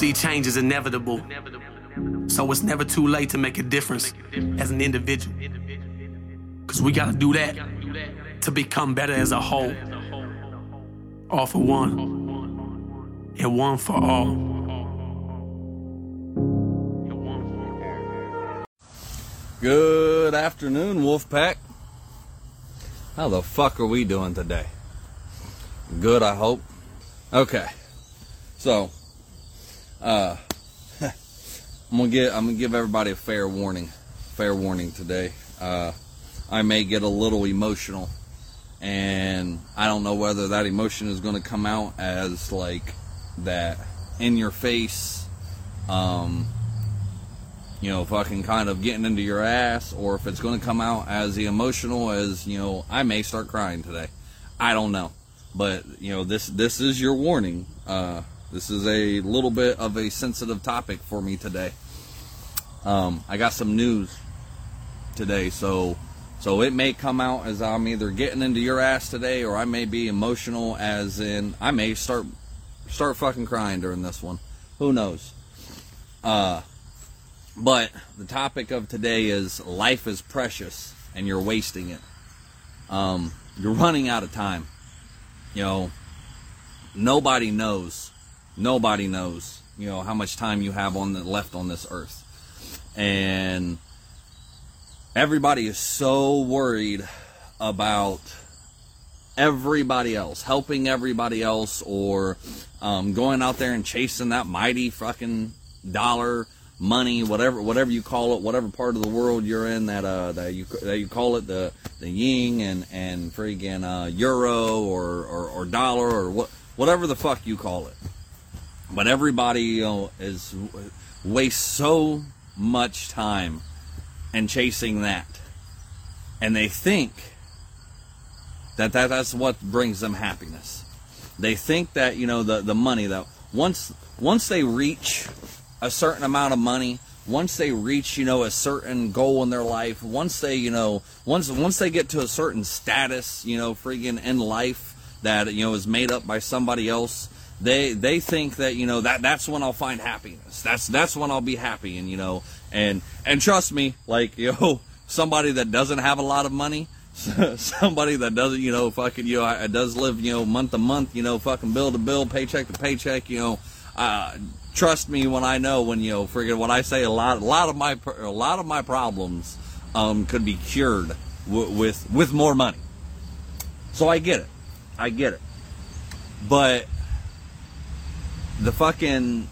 see change is inevitable. So it's never too late to make a difference as an individual. Cause we gotta do that to become better as a whole. All for one, and one for all. Good afternoon, Wolfpack. How the fuck are we doing today? Good, I hope. Okay. So, uh, I'm gonna get, I'm gonna give everybody a fair warning. Fair warning today. Uh, I may get a little emotional, and I don't know whether that emotion is gonna come out as like that in your face, um, you know, fucking kind of getting into your ass, or if it's to come out as emotional as, you know, I may start crying today. I don't know. But, you know, this this is your warning. Uh, this is a little bit of a sensitive topic for me today. Um, I got some news today, so so it may come out as I'm either getting into your ass today, or I may be emotional, as in I may start start fucking crying during this one. Who knows? Uh, but the topic of today is life is precious and you're wasting it. Um, you're running out of time. You know, nobody knows. Nobody knows. You know how much time you have on the left on this earth, and everybody is so worried about everybody else, helping everybody else, or um, going out there and chasing that mighty fucking dollar money, whatever whatever you call it, whatever part of the world you're in that uh that you that you call it the the yin and and friggin' uh, euro or, or or dollar or what whatever the fuck you call it. But everybody you know is wastes so much time and chasing that, and they think that, that that's what brings them happiness. They think that you know the the money that once once they reach a certain amount of money, once they reach, you know, a certain goal in their life, once they, you know, once once they get to a certain status, you know, freaking in life that you know is made up by somebody else, they they think that you know that that's when I'll find happiness. That's that's when I'll be happy, and you know, and and trust me, like you know, somebody that doesn't have a lot of money. somebody that doesn't, you know, fucking, you know, does live, you know, month to month, you know, fucking bill to bill, paycheck to paycheck, you know, uh, trust me when I know when you know friggin' when I say a lot a lot of my a lot of my problems um, could be cured w- with with more money. So I get it, I get it, but the fucking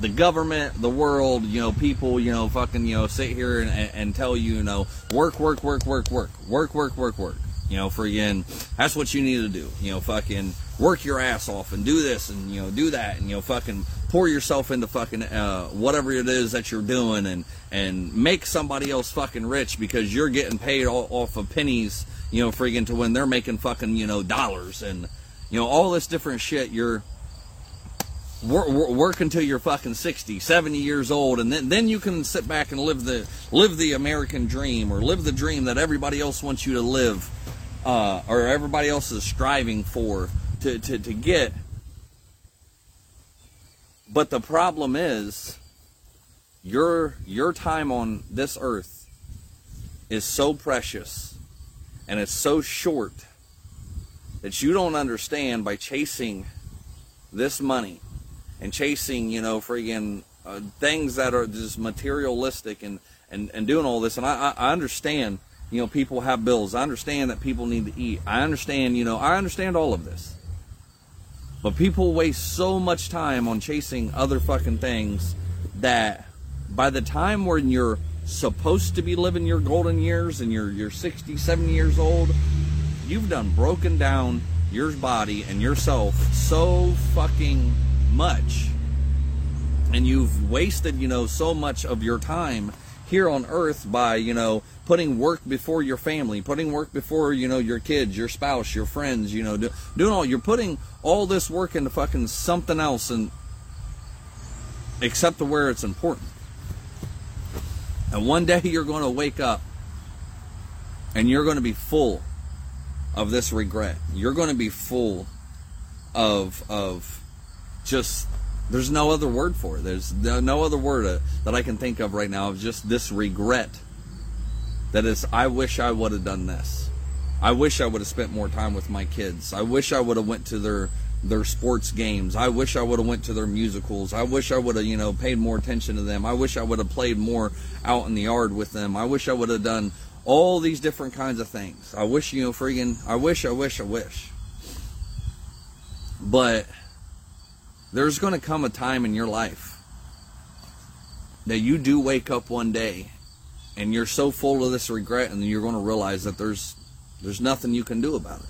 the government, the world, you know, people, you know, fucking, you know, sit here and, and tell you, you know, work, work, work, work, work, work, work, work, work. You know, friggin', that's what you need to do. You know, fucking work your ass off and do this and, you know, do that and, you know, fucking pour yourself into fucking, uh, whatever it is that you're doing and, and make somebody else fucking rich because you're getting paid all, off of pennies, you know, friggin' to when they're making fucking, you know, dollars and, you know, all this different shit. You're, work, work until you're fucking 60 70 years old and then then you can sit back and live the live the american dream or live the dream that everybody else wants you to live uh, or everybody else is striving for to, to, to get. But the problem is your your time on this earth is so precious and it's so short that you don't understand by chasing this money and chasing, you know, friggin' uh, things that are just materialistic and, and, and doing all this. And I, I understand, you know, people have bills. I understand that people need to eat. I understand, you know, I understand all of this. But people waste so much time on chasing other fucking things that by the time when you're supposed to be living your golden years and you're, you're 60, 70 years old, you've done broken down your body and yourself so fucking much and you've wasted you know so much of your time here on earth by you know putting work before your family putting work before you know your kids your spouse your friends you know do, doing all you're putting all this work into fucking something else and except to where it's important. And one day you're going to wake up and you're going to be full of this regret. You're going to be full of of just There's no other word for it. There's no other word uh, that I can think of right now of just this regret. That is, I wish I would have done this. I wish I would have spent more time with my kids. I wish I would have went to their their sports games. I wish I would have went to their musicals. I wish I would have, you know, paid more attention to them. I wish I would have played more out in the yard with them. I wish I would have done all these different kinds of things. I wish, you know, friggin' I wish, I wish, I wish. But there's going to come a time in your life that you do wake up one day and you're so full of this regret and you're going to realize that there's there's nothing you can do about it.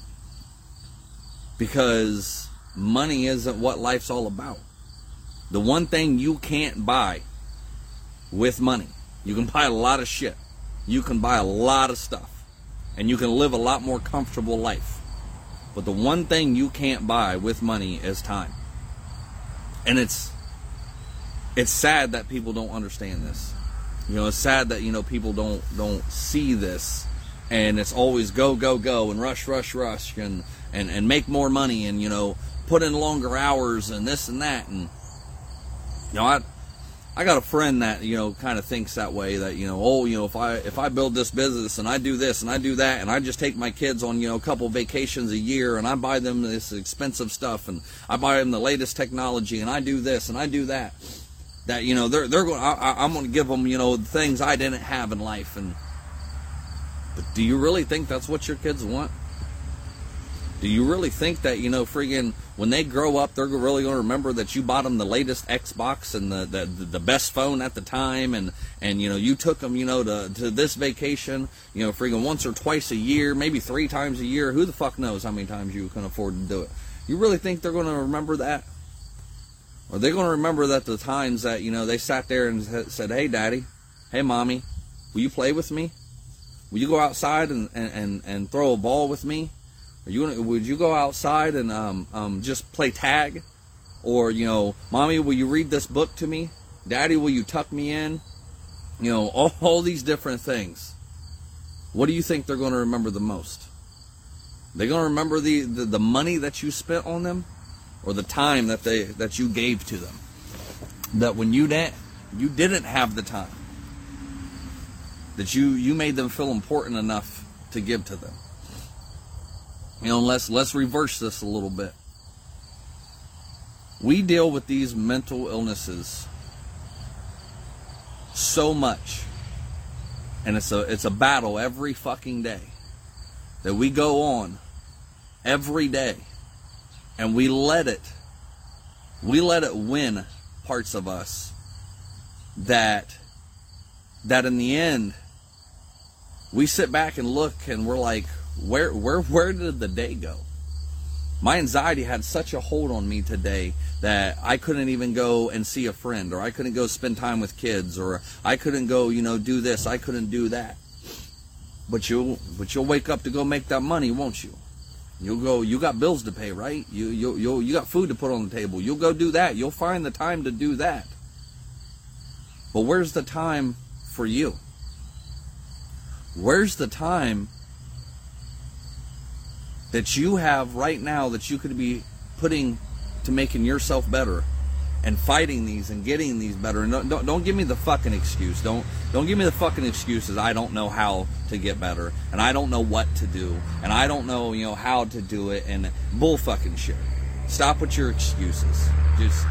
Because money isn't what life's all about. The one thing you can't buy with money, you can buy a lot of shit. You can buy a lot of stuff. And you can live a lot more comfortable life. But the one thing you can't buy with money is time. And it's it's sad that people don't understand this. You know, it's sad that you know people don't don't see this and it's always go go go and rush rush rush and and and make more money and you know put in longer hours and this and that and you know I I got a friend that you know kind of thinks that way that you know oh you know if I if I build this business and I do this and I do that and I just take my kids on you know a couple vacations a year and I buy them this expensive stuff and I buy them the latest technology and I do this and I do that that you know they're they're going I, I'm going to give them you know the things I didn't have in life and but do you really think that's what your kids want? Do you really think that, you know, friggin' when they grow up, they're really going to remember that you bought them the latest Xbox and the, the, the best phone at the time and, and, you know, you took them, you know, to, to this vacation, you know, friggin' once or twice a year, maybe three times a year. Who the fuck knows how many times you can afford to do it? You really think they're going to remember that? Are they going to remember that the times that, you know, they sat there and said, hey, daddy, hey, mommy, will you play with me? Will you go outside and, and, and, and throw a ball with me? Are you gonna, would you go outside and um, um, just play tag? Or, you know, mommy, will you read this book to me? Daddy, will you tuck me in? You know, all, all these different things. What do you think they're going to remember the most? They're going to remember the, the, the money that you spent on them or the time that they that you gave to them. That when you didn't you didn't have the time that you you made them feel important enough to give to them. You know, let's let's reverse this a little bit. We deal with these mental illnesses so much. And it's a it's a battle every fucking day that we go on every day and we let it we let it win parts of us that that in the end we sit back and look and we're like, where where where did the day go? My anxiety had such a hold on me today that I couldn't even go and see a friend or I couldn't go spend time with kids or I couldn't go, you know, do this, I couldn't do that. But you'll but you'll wake up to go make that money, won't you? You'll go you got bills to pay, right? You you you you got food to put on the table. You'll go do that. You'll find the time to do that. But where's the time for you? Where's the time that you have right now that you could be putting to making yourself better and fighting these and getting these better? And don't, don't, don't give me the fucking excuse. Don't don't give me the fucking excuses. I don't know how to get better and I don't know what to do and I don't know you know how to do it and bull fucking shit. Stop with your excuses. Just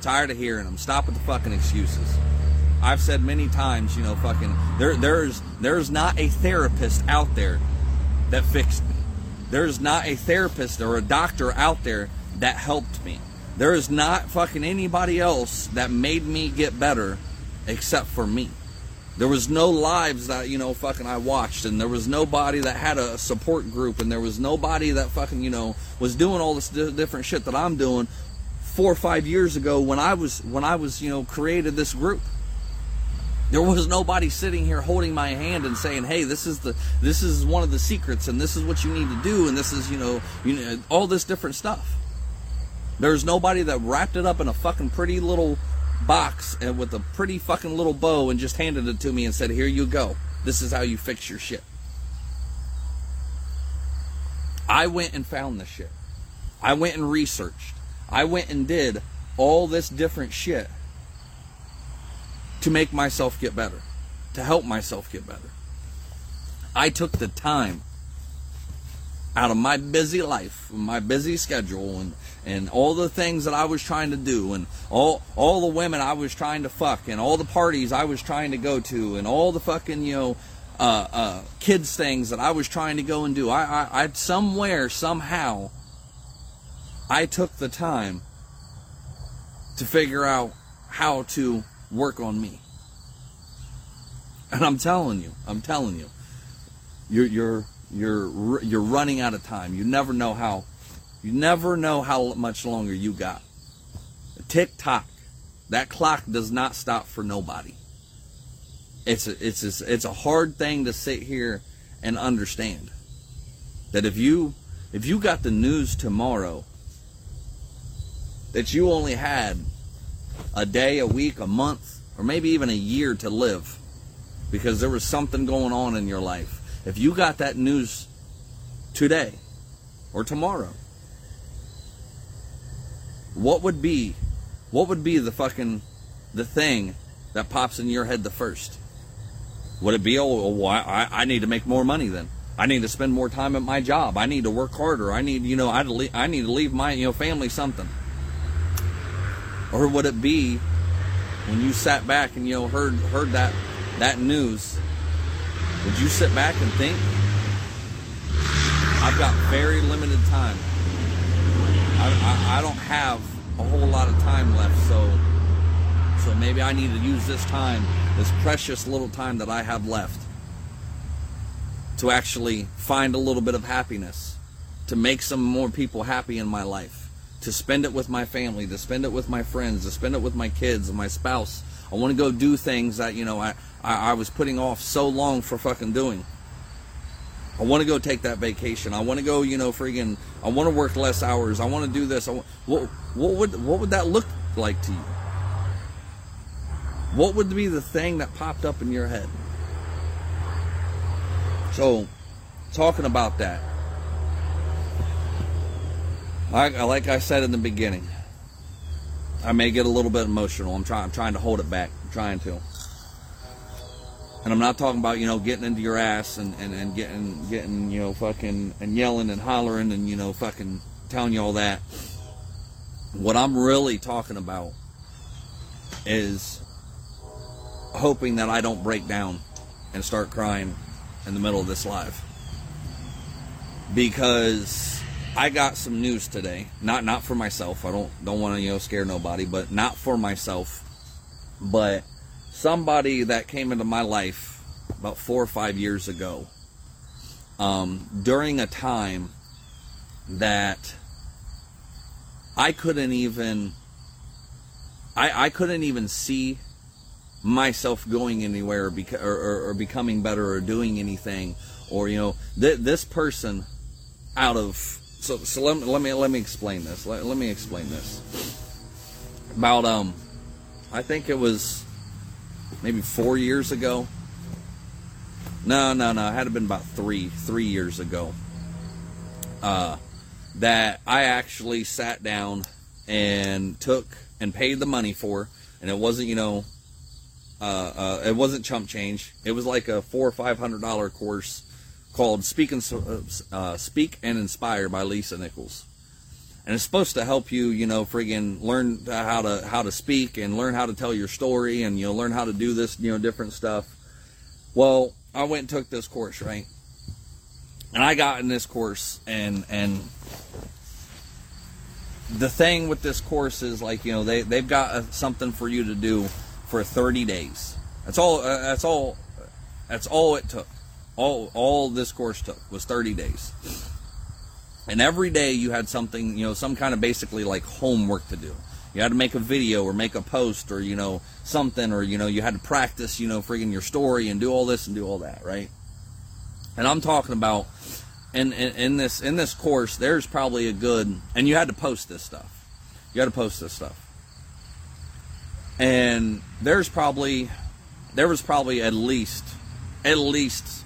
tired of hearing them. Stop with the fucking excuses. I've said many times, you know, fucking there there's there's not a therapist out there that fixed me. There's not a therapist or a doctor out there that helped me. There is not fucking anybody else that made me get better except for me. There was no lives that, you know, fucking I watched and there was nobody that had a support group and there was nobody that fucking, you know, was doing all this different shit that I'm doing 4 or 5 years ago when I was when I was, you know, created this group. There was nobody sitting here holding my hand and saying, "Hey, this is the this is one of the secrets, and this is what you need to do, and this is you know you know all this different stuff." There's nobody that wrapped it up in a fucking pretty little box and with a pretty fucking little bow and just handed it to me and said, "Here you go. This is how you fix your shit." I went and found this shit. I went and researched. I went and did all this different shit to make myself get better, to help myself get better. I took the time out of my busy life, my busy schedule, and, and all the things that I was trying to do, and all all the women I was trying to fuck, and all the parties I was trying to go to, and all the fucking you know uh, uh, kids things that I was trying to go and do. I, I, I somewhere somehow I took the time to figure out how to work on me. And I'm telling you, I'm telling you, you're you're you're you're running out of time. You never know how you never know how much longer you got. Tick tock. That clock does not stop for nobody. It's a, it's a, it's a hard thing to sit here and understand that if you if you got the news tomorrow that you only had a day, a week, a month, or maybe even a year to live because there was something going on in your life. If you got that news today or tomorrow, what would be what would be the fucking the thing that pops in your head the first? Would it be, oh, oh well, I, I need to make more money then? I need to spend more time at my job. I need to work harder. I need, you know, I, I need to leave my, you know, family something. Or would it be when you sat back and you know heard heard that that news? Would you sit back and think? I've got very limited time. I, I, I don't have a whole lot of time left, so so maybe I need to use this time, this precious little time that I have left, to actually find a little bit of happiness, to make some more people happy in my life, to spend it with my family, to spend it with my friends, to spend it with my kids and my spouse. I want to go do things that, you know, I, I, I was putting off so long for fucking doing. I want to go take that vacation. I want to go, you know, freaking. I want to work less hours. I want to do this. I want, what, what would what would that look like to you? What would be the thing that popped up in your head? So, talking about that, I, like I said in the beginning, I may get a little bit emotional. I'm trying. I'm trying to hold it back. I'm trying to. And I'm not talking about, you know, getting into your ass and, and, and getting, getting, you know, fucking, and yelling and hollering and, you know, fucking telling you all that. What I'm really talking about is hoping that I don't break down and start crying in the middle of this live. Because I got some news today. Not not for myself. I don't don't want to, you know, scare nobody, but not for myself. But somebody that came into my life about four or five years ago um, during a time that I couldn't even I, I couldn't even see myself going anywhere or, beca- or, or, or, becoming better or doing anything or you know th- this person out of so, so let, me, let me let me explain this let, let me explain this about um I think it was maybe four years ago. No, no, no. It had to been about three, three years ago. Uh, that I actually sat down and took and paid the money for, and it wasn't, you know, uh, uh, it wasn't chump change. It was like a four or five hundred dollar course called Speak and uh, Speak and Inspire by Lisa Nichols and it's supposed to help you, you know, friggin' learn how to how to speak and learn how to tell your story and you know learn how to do this, you know, different stuff. Well, I went and took this course, right? And I got in this course and and the thing with this course is like, you know, they they've got a, something for you to do for 30 days. That's all uh, that's all that's all it took. All all this course took was 30 days and every day you had something, you know, some kind of basically like homework to do. You had to make a video or make a post or, you know, something, or, you know, you had to practice, you know, friggin' your story and do all this and do all that, right? And I'm talking about in, in, in this in this course, there's probably a good and you had to post this stuff. You had to post this stuff. And there's probably there was probably at least at least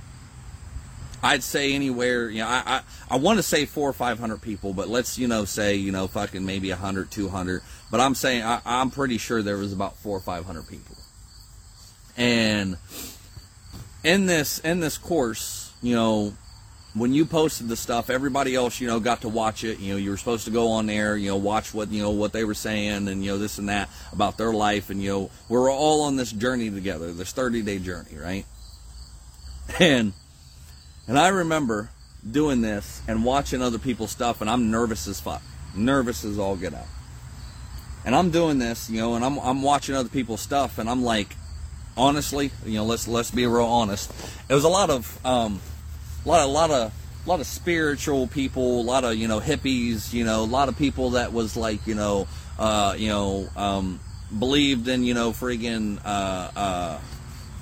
I'd say anywhere, you know, I, I, I want to say four or 500 people, but let's, you know, say, you know, fucking maybe 100, 200. But I'm saying, I, I'm pretty sure there was about four or 500 people. And in this, in this course, you know, when you posted the stuff, everybody else, you know, got to watch it. You know, you were supposed to go on there, you know, watch what, you know, what they were saying and, you know, this and that about their life. And, you know, we're all on this journey together, this 30 day journey, right? And, and I remember doing this and watching other people's stuff, and I'm nervous as fuck. Nervous as all get out. And I'm doing this, you know, and I'm, I'm watching other people's stuff, and I'm like, honestly, you know, let's let's be real honest. It was a lot of um, a lot, a lot of, a lot of spiritual people, a lot of you know hippies, you know, a lot of people that was like you know, uh, you know, um, believed in you know friggin' uh, uh,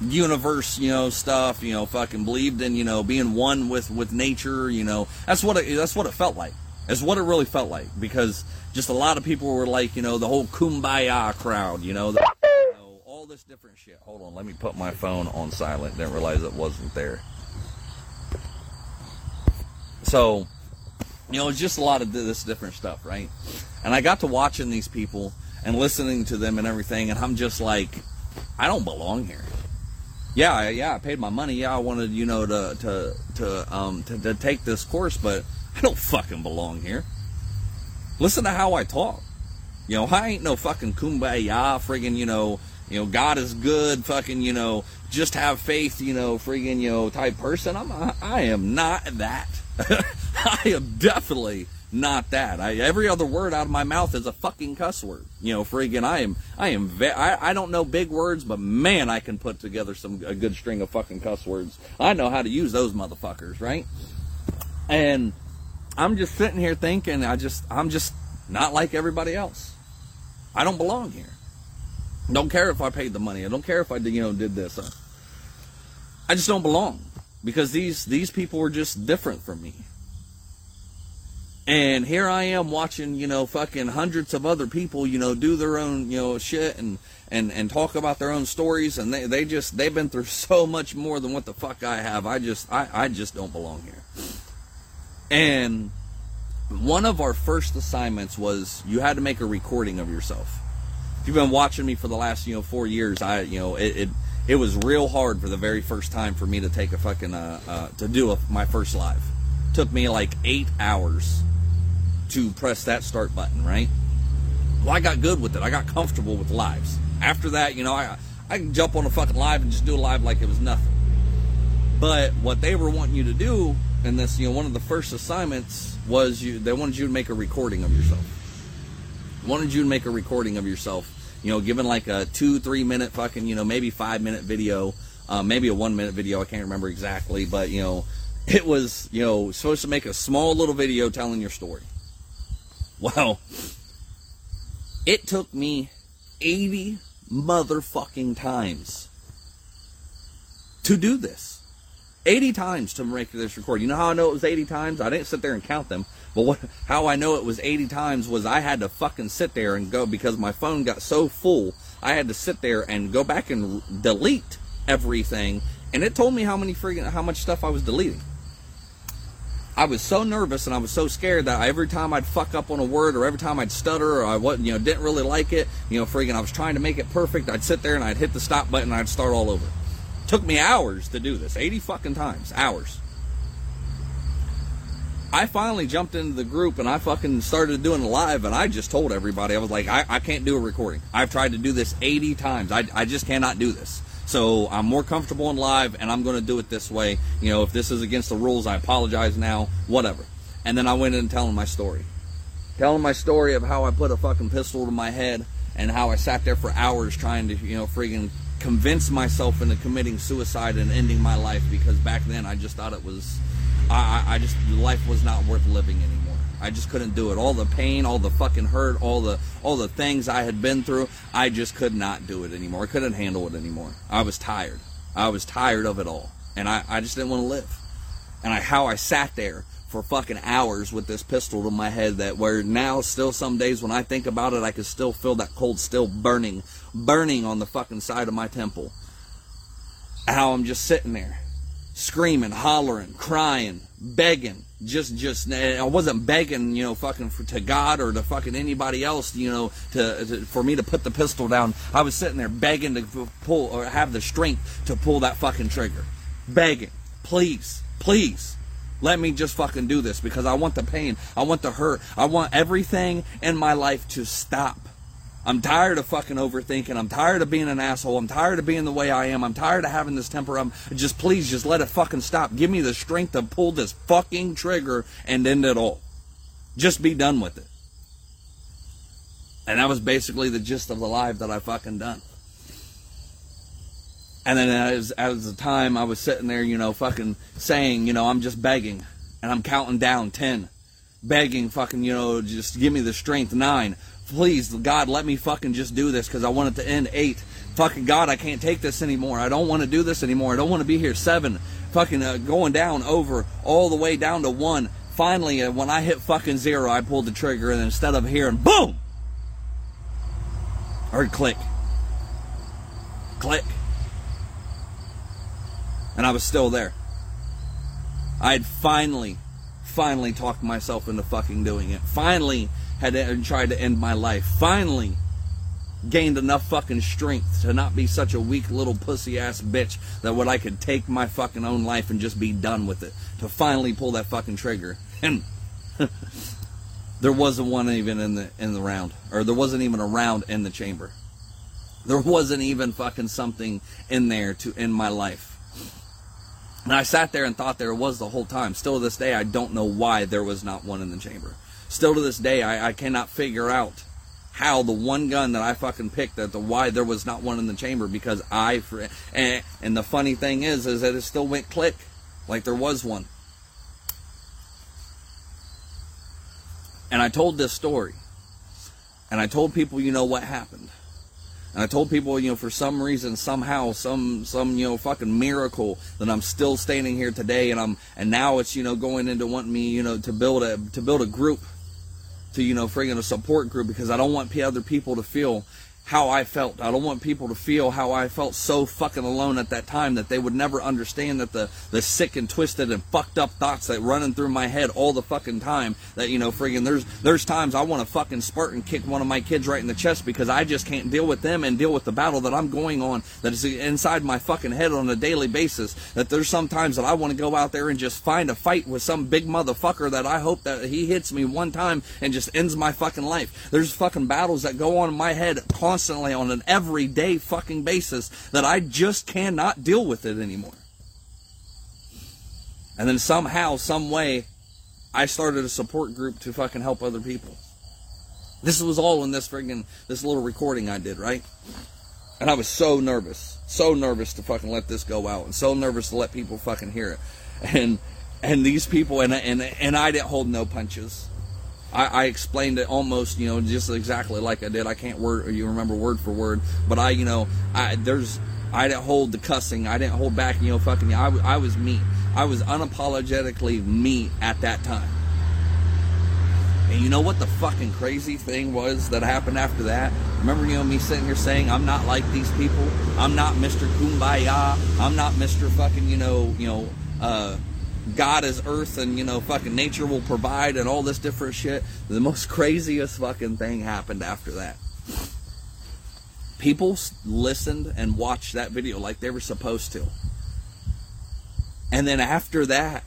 universe, you know, stuff, you know, fucking believed in you know being one with with nature, you know. That's what it, that's what it felt like. That's what it really felt like because just a lot of people were like, you know, the whole kumbaya crowd, you know, the, you know all this different shit. Hold on, let me put my phone on silent. Didn't realize it wasn't there. So, you know, it's just a lot of this different stuff, right? And I got to watching these people and listening to them and everything, and I'm just like, I don't belong here. Yeah, yeah, I paid my money. Yeah, I wanted, you know, to to to um to, to take this course, but I don't fucking belong here. Listen to how I talk. You know, I ain't no fucking kumbaya, friggin', you know, you know, God is good, fucking, you know, just have faith, you know, friggin', you know, type person. I'm, I am not that. I am definitely not that. I, every other word out of my mouth is a fucking cuss word. You know, friggin', I am, I am, ve- I, I don't know big words, but man, I can put together some a good string of fucking cuss words. I know how to use those motherfuckers, right? And I'm just sitting here thinking, I just, I'm just not like everybody else. I don't belong here. Don't care if I paid the money. I don't care if I, you know, did this. I just don't belong because these these people were just different from me. And here I am watching, you know, fucking hundreds of other people, you know, do their own, you know, shit and and and talk about their own stories and they they just they've been through so much more than what the fuck I have. I just I I just don't belong here. And one of our first assignments was you had to make a recording of yourself. If you've been watching me for the last, you know, 4 years, I, you know, it, it it was real hard for the very first time for me to take a fucking uh, uh, to do a, my first live. Took me like eight hours to press that start button. Right. Well, I got good with it. I got comfortable with lives. After that, you know, I I can jump on a fucking live and just do a live like it was nothing. But what they were wanting you to do in this, you know, one of the first assignments was you. They wanted you to make a recording of yourself. Wanted you to make a recording of yourself you know, given like a two, three minute fucking, you know, maybe five minute video, um, maybe a one minute video. I can't remember exactly, but you know, it was, you know, supposed to make a small little video telling your story. Well, it took me 80 motherfucking times to do this. 80 times to make this record. You know how I know it was 80 times? I didn't sit there and count them. But what, how I know it was 80 times was I had to fucking sit there and go because my phone got so full. I had to sit there and go back and delete everything, and it told me how many freaking how much stuff I was deleting. I was so nervous and I was so scared that every time I'd fuck up on a word or every time I'd stutter or I wasn't, you know, didn't really like it, you know, freaking, I was trying to make it perfect. I'd sit there and I'd hit the stop button and I'd start all over. took me hours to do this, 80 fucking times, hours. I finally jumped into the group and I fucking started doing it live and I just told everybody, I was like, I, I can't do a recording. I've tried to do this 80 times. I, I just cannot do this. So I'm more comfortable in live and I'm going to do it this way. You know, if this is against the rules, I apologize now, whatever. And then I went in telling my story. Telling my story of how I put a fucking pistol to my head and how I sat there for hours trying to, you know, freaking convince myself into committing suicide and ending my life because back then I just thought it was I, I just life was not worth living anymore. I just couldn't do it. All the pain, all the fucking hurt, all the all the things I had been through, I just could not do it anymore. I couldn't handle it anymore. I was tired. I was tired of it all. And I, I just didn't want to live. And I how I sat there for fucking hours with this pistol to my head that where now still some days when I think about it I can still feel that cold still burning burning on the fucking side of my temple. How I'm just sitting there screaming, hollering, crying, begging, just just I wasn't begging, you know, fucking for, to God or to fucking anybody else, you know, to, to, for me to put the pistol down. I was sitting there begging to pull or have the strength to pull that fucking trigger, begging, please, please. Let me just fucking do this because I want the pain. I want the hurt. I want everything in my life to stop. I'm tired of fucking overthinking. I'm tired of being an asshole. I'm tired of being the way I am. I'm tired of having this temper. I'm just please just let it fucking stop. Give me the strength to pull this fucking trigger and end it all. Just be done with it. And that was basically the gist of the live that I fucking done. And then as as the time I was sitting there, you know, fucking saying, you know, I'm just begging and I'm counting down 10 begging fucking, you know, just give me the strength 9 please, God, let me fucking just do this because I want it to end eight. Fucking God, I can't take this anymore. I don't want to do this anymore. I don't want to be here. Seven, fucking uh, going down over all the way down to one. Finally, uh, when I hit fucking zero, I pulled the trigger, and instead of hearing boom, I heard click, click, and I was still there. I had finally, finally talked myself into fucking doing it. Finally had tried to end my life. Finally, gained enough fucking strength to not be such a weak little pussy ass bitch that what I could take my fucking own life and just be done with it. To finally pull that fucking trigger. And there wasn't one even in the in the round. Or there wasn't even a round in the chamber. There wasn't even fucking something in there to end my life. And I sat there and thought there was the whole time. Still to this day, I don't know why there was not one in the chamber. Still to this day, I, I cannot figure out how the one gun that I fucking picked that the why there was not one in the chamber because I and, and the funny thing is is that it still went click like there was one. And I told this story. And I told people, you know what happened. And I told people, you know, for some reason, somehow, some, some, you know, fucking miracle that I'm still standing here today, and I'm, and now it's, you know, going into wanting me, you know, to build a, to build a group to, you know, friggin' a support group because I don't want other people to feel how I felt. I don't want people to feel how I felt so fucking alone at that time that they would never understand that the, the sick and twisted and fucked up thoughts that running through my head all the fucking time that, you know, friggin' there's, there's times I want to fucking Spartan kick one of my kids right in the chest because I just can't deal with them and deal with the battle that I'm going on that is inside my fucking head on a daily basis. That there's sometimes that I want to go out there and just find a fight with some big motherfucker that I hope that he hits me one time and just ends my fucking life. There's fucking battles that go on in my head constantly constantly on an everyday fucking basis that I just cannot deal with it anymore. And then somehow, some way, I started a support group to fucking help other people. This was all in this friggin' this little recording I did, right? And I was so nervous, so nervous to fucking let this go out, and so nervous to let people fucking hear it. And and these people and and and I didn't hold no punches. I, I, explained it almost, you know, just exactly like I did. I can't word you remember word for word, but I, you know, I there's I didn't hold the cussing. I didn't hold back. You know, fucking. I, I was me. I was unapologetically me at that time. And you know what the fucking crazy thing was that happened after that? Remember, you know, me sitting here saying I'm not like these people. I'm not Mr. Kumbaya. I'm not Mr. fucking, you know, you know, uh, God is earth and, you know, fucking nature will provide and all this different shit. The most craziest fucking thing happened after that. People listened and watched that video like they were supposed to. And then after that,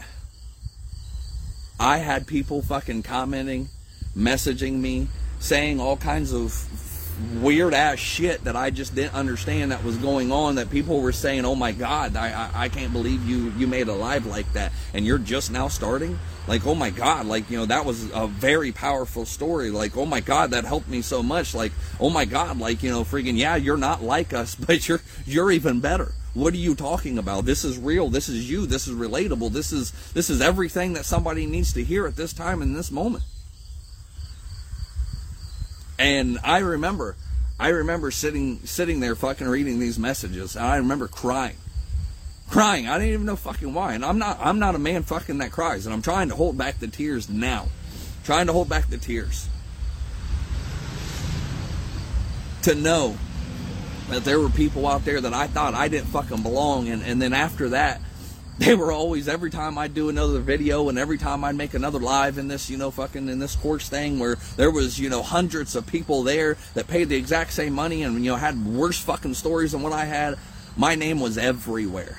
I had people fucking commenting, messaging me, saying all kinds of weird ass shit that I just didn't understand that was going on. That people were saying, "Oh my God, I, I, I can't believe you you made a live like that, and you're just now starting." Like, oh my God, like you know that was a very powerful story. Like, oh my God, that helped me so much. Like, oh my God, like you know, freaking yeah, you're not like us, but you're you're even better. What are you talking about? This is real. This is you. This is relatable. This is this is everything that somebody needs to hear at this time in this moment. And I remember, I remember sitting sitting there fucking reading these messages, and I remember crying, crying. I didn't even know fucking why. And I'm not I'm not a man fucking that cries, and I'm trying to hold back the tears now, trying to hold back the tears. To know that there were people out there that I thought I didn't fucking belong, and, and then after that, they were always every time I'd do another video and every time I'd make another live in this, you know, fucking in this course thing where there was, you know, hundreds of people there that paid the exact same money and you know had worse fucking stories than what I had. My name was everywhere.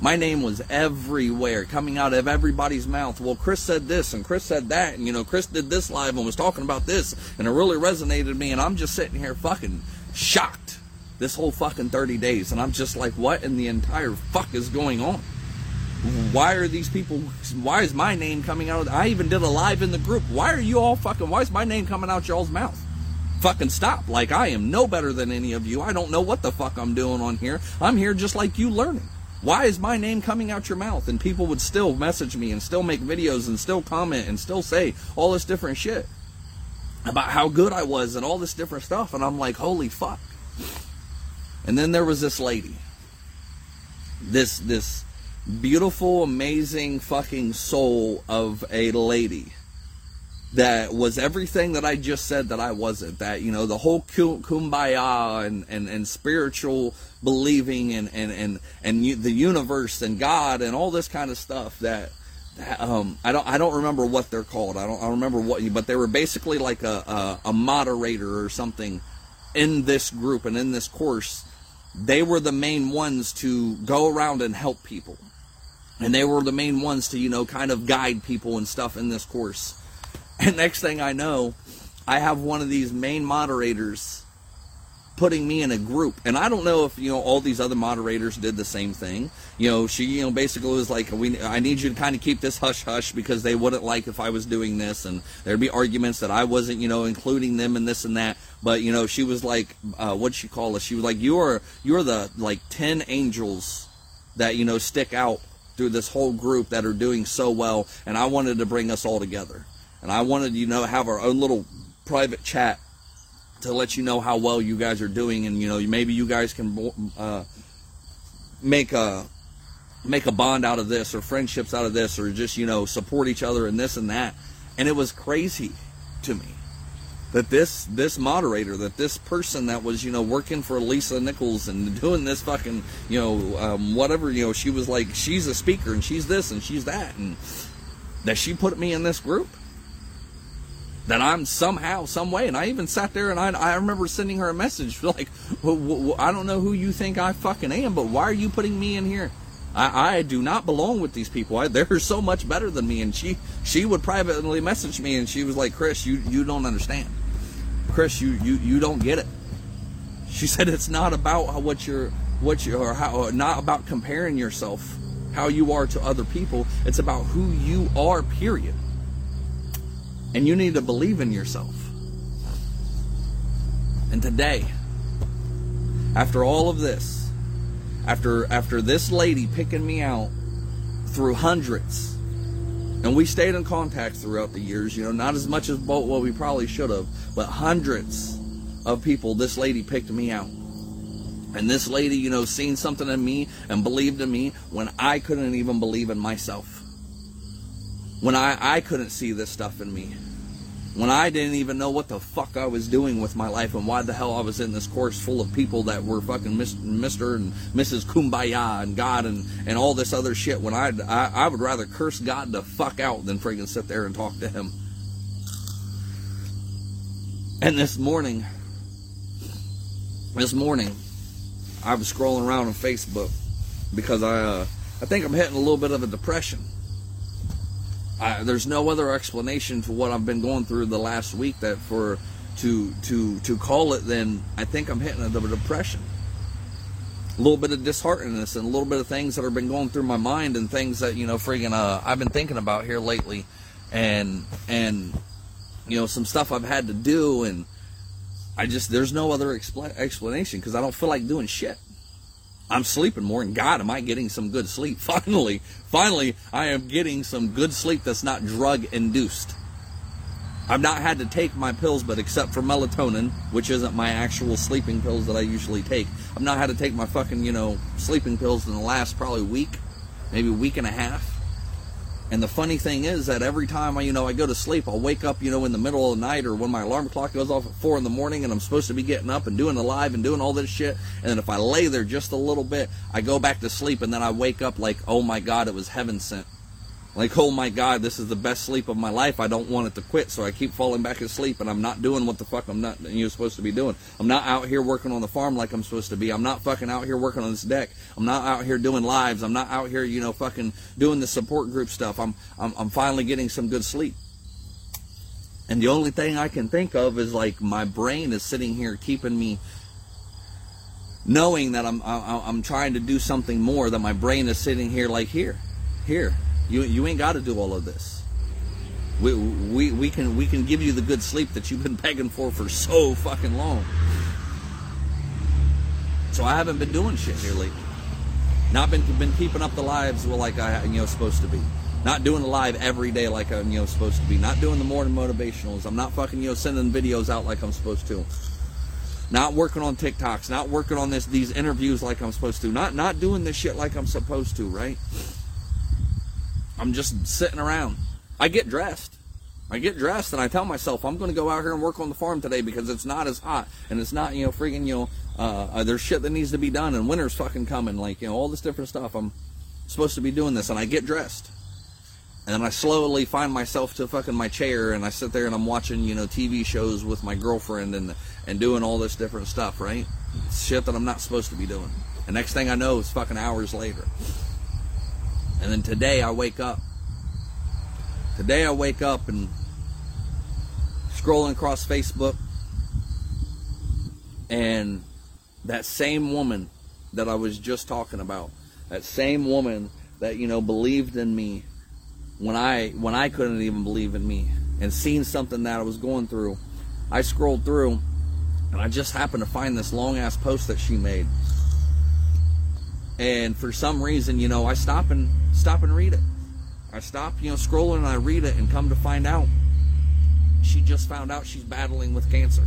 My name was everywhere, coming out of everybody's mouth. Well, Chris said this and Chris said that, and you know, Chris did this live and was talking about this, and it really resonated me, and I'm just sitting here fucking shocked this whole fucking 30 days, and I'm just like, what in the entire fuck is going on? Why are these people? Why is my name coming out? I even did a live in the group. Why are you all fucking? Why is my name coming out y'all's mouth? Fucking stop! Like I am no better than any of you. I don't know what the fuck I'm doing on here. I'm here just like you, learning. Why is my name coming out your mouth? And people would still message me and still make videos and still comment and still say all this different shit about how good I was and all this different stuff. And I'm like, holy fuck. And then there was this lady. This this beautiful, amazing fucking soul of a lady that was everything that I just said that I wasn't. That, you know, the whole kumbaya and, and, and spiritual believing and, and, and, and the universe and God and all this kind of stuff that, um, I don't I don't remember what they're called. I don't I remember what but they were basically like a, a, a moderator or something in this group and in this course. They were the main ones to go around and help people. And they were the main ones to, you know, kind of guide people and stuff in this course and next thing I know, I have one of these main moderators putting me in a group. And I don't know if, you know, all these other moderators did the same thing. You know, she, you know, basically was like, we, I need you to kind of keep this hush hush because they wouldn't like if I was doing this. And there'd be arguments that I wasn't, you know, including them in this and that. But, you know, she was like, uh, what'd she call us? She was like, you're, you're the, like, 10 angels that, you know, stick out through this whole group that are doing so well. And I wanted to bring us all together and I wanted you know have our own little private chat to let you know how well you guys are doing, and you know maybe you guys can uh, make a make a bond out of this, or friendships out of this, or just you know support each other and this and that. And it was crazy to me that this this moderator, that this person that was you know working for Lisa Nichols and doing this fucking you know um, whatever you know she was like she's a speaker and she's this and she's that and that she put me in this group that I'm somehow, some way. And I even sat there and I, I remember sending her a message like, well, well, I don't know who you think I fucking am, but why are you putting me in here? I, I do not belong with these people. I, they're so much better than me. And she, she would privately message me and she was like, Chris, you, you don't understand. Chris, you, you, you don't get it. She said it's not about what you're, what you or how, not about comparing yourself, how you are to other people. It's about who you are, period. And you need to believe in yourself. And today, after all of this, after after this lady picking me out through hundreds, and we stayed in contact throughout the years, you know, not as much as what we probably should have, but hundreds of people, this lady picked me out. And this lady, you know, seen something in me and believed in me when I couldn't even believe in myself when I, I couldn't see this stuff in me. When I didn't even know what the fuck I was doing with my life and why the hell I was in this course full of people that were fucking Mr. and Mrs. Kumbaya and God and, and all this other shit when I, I, I would rather curse God the fuck out than friggin' sit there and talk to him. And this morning, this morning, I was scrolling around on Facebook because I, uh, I think I'm hitting a little bit of a depression. I, there's no other explanation for what I've been going through the last week that for to to to call it then I think I'm hitting a depression. A little bit of disheartenedness and a little bit of things that have been going through my mind and things that you know friggin' uh, I've been thinking about here lately, and and you know some stuff I've had to do and I just there's no other expl- explanation because I don't feel like doing shit. I'm sleeping more, and God, am I getting some good sleep? Finally, finally, I am getting some good sleep that's not drug induced. I've not had to take my pills, but except for melatonin, which isn't my actual sleeping pills that I usually take, I've not had to take my fucking, you know, sleeping pills in the last probably week, maybe week and a half. And the funny thing is that every time I, you know, I go to sleep, I'll wake up, you know, in the middle of the night or when my alarm clock goes off at four in the morning and I'm supposed to be getting up and doing the live and doing all this shit. And then if I lay there just a little bit, I go back to sleep and then I wake up like, oh my God, it was heaven sent. Like, oh my God, this is the best sleep of my life. I don't want it to quit, so I keep falling back asleep, and I'm not doing what the fuck I'm not you're supposed to be doing. I'm not out here working on the farm like I'm supposed to be. I'm not fucking out here working on this deck. I'm not out here doing lives. I'm not out here, you know, fucking doing the support group stuff. I'm I'm, I'm finally getting some good sleep. And the only thing I can think of is like my brain is sitting here keeping me knowing that I'm I'm trying to do something more. That my brain is sitting here like here, here you you ain't got to do all of this. We, we we can we can give you the good sleep that you've been begging for for so fucking long. So I haven't been doing shit here lately. Not been been keeping up the lives like I you know supposed to be. Not doing the live every day like I'm you know supposed to be. Not doing the morning motivationals. I'm not fucking you know sending videos out like I'm supposed to. Not working on TikToks. Not working on this these interviews like I'm supposed to. Not not doing this shit like I'm supposed to. Right. I'm just sitting around. I get dressed. I get dressed and I tell myself I'm going to go out here and work on the farm today because it's not as hot and it's not you know freaking you know uh, uh, there's shit that needs to be done and winter's fucking coming like you know all this different stuff. I'm supposed to be doing this and I get dressed and then I slowly find myself to fucking my chair and I sit there and I'm watching you know TV shows with my girlfriend and and doing all this different stuff right shit that I'm not supposed to be doing. And next thing I know, it's fucking hours later. And then today I wake up. Today I wake up and scrolling across Facebook and that same woman that I was just talking about, that same woman that you know believed in me when I when I couldn't even believe in me and seen something that I was going through. I scrolled through and I just happened to find this long ass post that she made. And for some reason, you know, I stop and stop and read it. I stop, you know, scrolling and I read it and come to find out she just found out she's battling with cancer.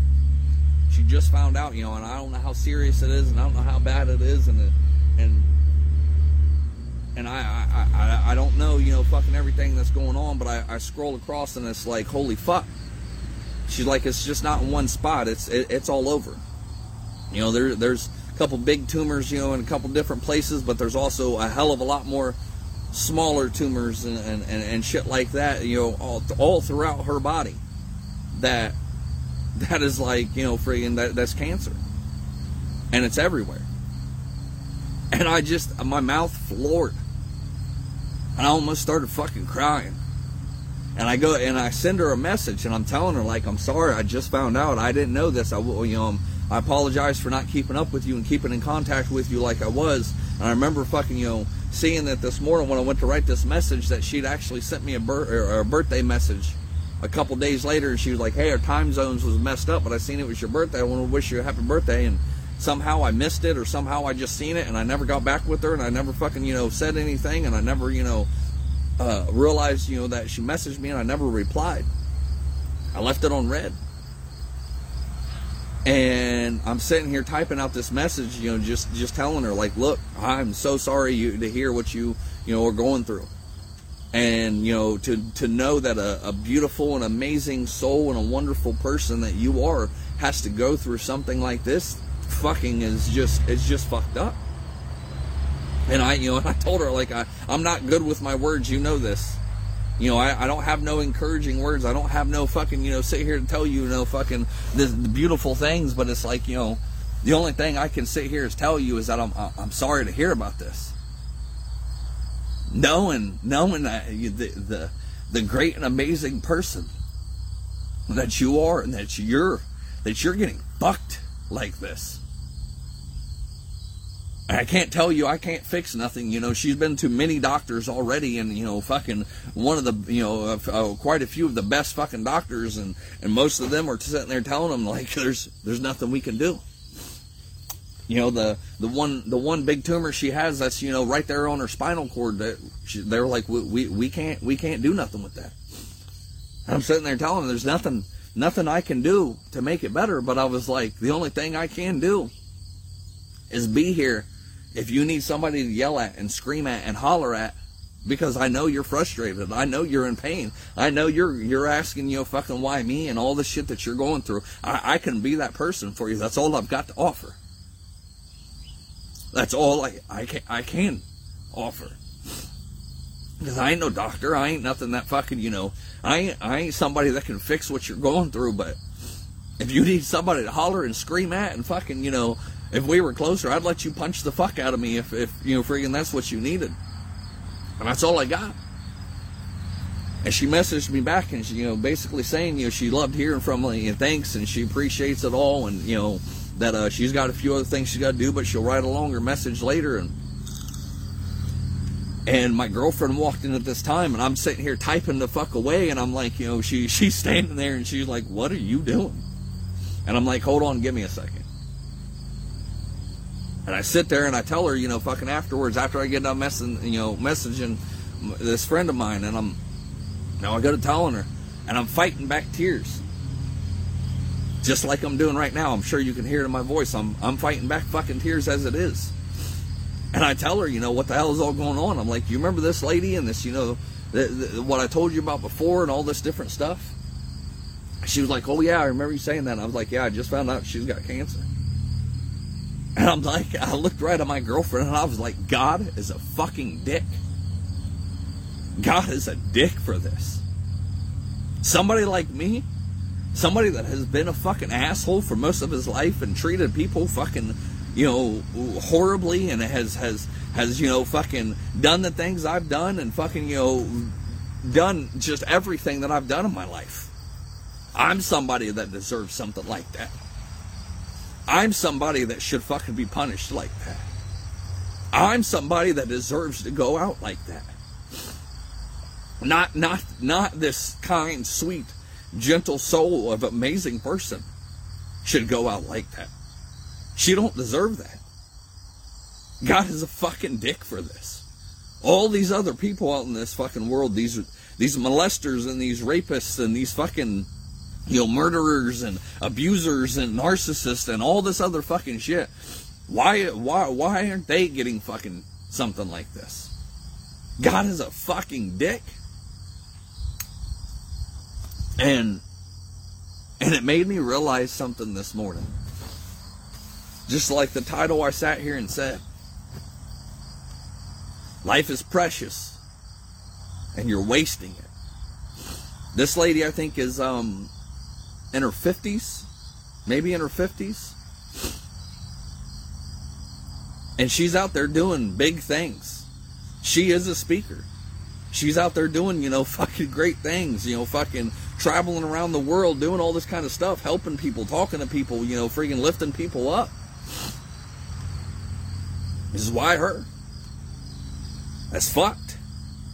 She just found out, you know, and I don't know how serious it is and I don't know how bad it is and it, and and I, I, I, I don't know, you know, fucking everything that's going on, but I, I scroll across and it's like, holy fuck. She's like, it's just not in one spot. It's it, it's all over. You know, there there's a couple big tumors, you know, in a couple different places, but there's also a hell of a lot more smaller tumors and, and, and, and shit like that, you know, all, all throughout her body. That that is like, you know, freaking that that's cancer. And it's everywhere. And I just my mouth floored. And I almost started fucking crying. And I go and I send her a message and I'm telling her like I'm sorry, I just found out. I didn't know this. I you know, um, I apologize for not keeping up with you and keeping in contact with you like I was. And I remember fucking, you know, seeing that this morning when I went to write this message that she'd actually sent me a, bir- a birthday message a couple days later and she was like, hey, our time zones was messed up, but I seen it was your birthday. I want to wish you a happy birthday. And somehow I missed it or somehow I just seen it and I never got back with her and I never fucking, you know, said anything and I never, you know, uh, realized, you know, that she messaged me and I never replied. I left it on read and I'm sitting here typing out this message, you know, just just telling her like, look, I'm so sorry you to hear what you you know are going through, and you know to to know that a, a beautiful and amazing soul and a wonderful person that you are has to go through something like this, fucking is just it's just fucked up. And I, you know, and I told her like I I'm not good with my words, you know this. You know, I, I don't have no encouraging words. I don't have no fucking, you know, sit here and tell you, you know, fucking the, the beautiful things. But it's like, you know, the only thing I can sit here is tell you is that I'm I'm sorry to hear about this. Knowing knowing that the the the great and amazing person that you are and that you're that you're getting fucked like this. I can't tell you I can't fix nothing. You know, she's been to many doctors already, and you know, fucking one of the, you know, uh, quite a few of the best fucking doctors, and and most of them are sitting there telling them like, there's there's nothing we can do. You know, the the one the one big tumor she has that's you know right there on her spinal cord that she, they're like we, we we can't we can't do nothing with that. I'm sitting there telling them there's nothing nothing I can do to make it better, but I was like the only thing I can do is be here if you need somebody to yell at and scream at and holler at, because I know you're frustrated. I know you're in pain. I know you're you're asking you know fucking why me and all the shit that you're going through. I, I can be that person for you. That's all I've got to offer. That's all I I can I can offer. Because I ain't no doctor. I ain't nothing that fucking you know. I ain't I ain't somebody that can fix what you're going through. But if you need somebody to holler and scream at and fucking you know, if we were closer, I'd let you punch the fuck out of me if if you know freaking that's what you needed. And that's all I got. And she messaged me back and she, you know, basically saying, you know, she loved hearing from me and thanks and she appreciates it all and, you know, that uh, she's got a few other things she's got to do, but she'll write a longer message later. And and my girlfriend walked in at this time and I'm sitting here typing the fuck away and I'm like, you know, she she's standing there and she's like, What are you doing? And I'm like, Hold on, give me a second. And I sit there and I tell her, you know, fucking afterwards, after I get done messing, you know, messaging this friend of mine, and I'm, now I go to telling her, and I'm fighting back tears, just like I'm doing right now. I'm sure you can hear it in my voice. I'm, I'm fighting back fucking tears as it is. And I tell her, you know, what the hell is all going on? I'm like, you remember this lady and this, you know, the, the, what I told you about before and all this different stuff? She was like, oh yeah, I remember you saying that. And I was like, yeah, I just found out she's got cancer. And I'm like, I looked right at my girlfriend and I was like, God is a fucking dick. God is a dick for this. Somebody like me, somebody that has been a fucking asshole for most of his life and treated people fucking, you know, horribly and has, has, has, you know, fucking done the things I've done and fucking, you know, done just everything that I've done in my life. I'm somebody that deserves something like that. I'm somebody that should fucking be punished like that. I'm somebody that deserves to go out like that. Not not not this kind, sweet, gentle soul of amazing person should go out like that. She don't deserve that. God is a fucking dick for this. All these other people out in this fucking world, these these molesters and these rapists and these fucking you know, murderers and abusers and narcissists and all this other fucking shit. Why, why, why aren't they getting fucking something like this? God is a fucking dick. And, and it made me realize something this morning. Just like the title I sat here and said. Life is precious. And you're wasting it. This lady, I think, is um, in her 50s, maybe in her 50s. And she's out there doing big things. She is a speaker. She's out there doing, you know, fucking great things, you know, fucking traveling around the world, doing all this kind of stuff, helping people, talking to people, you know, freaking lifting people up. This is why her. That's fucked.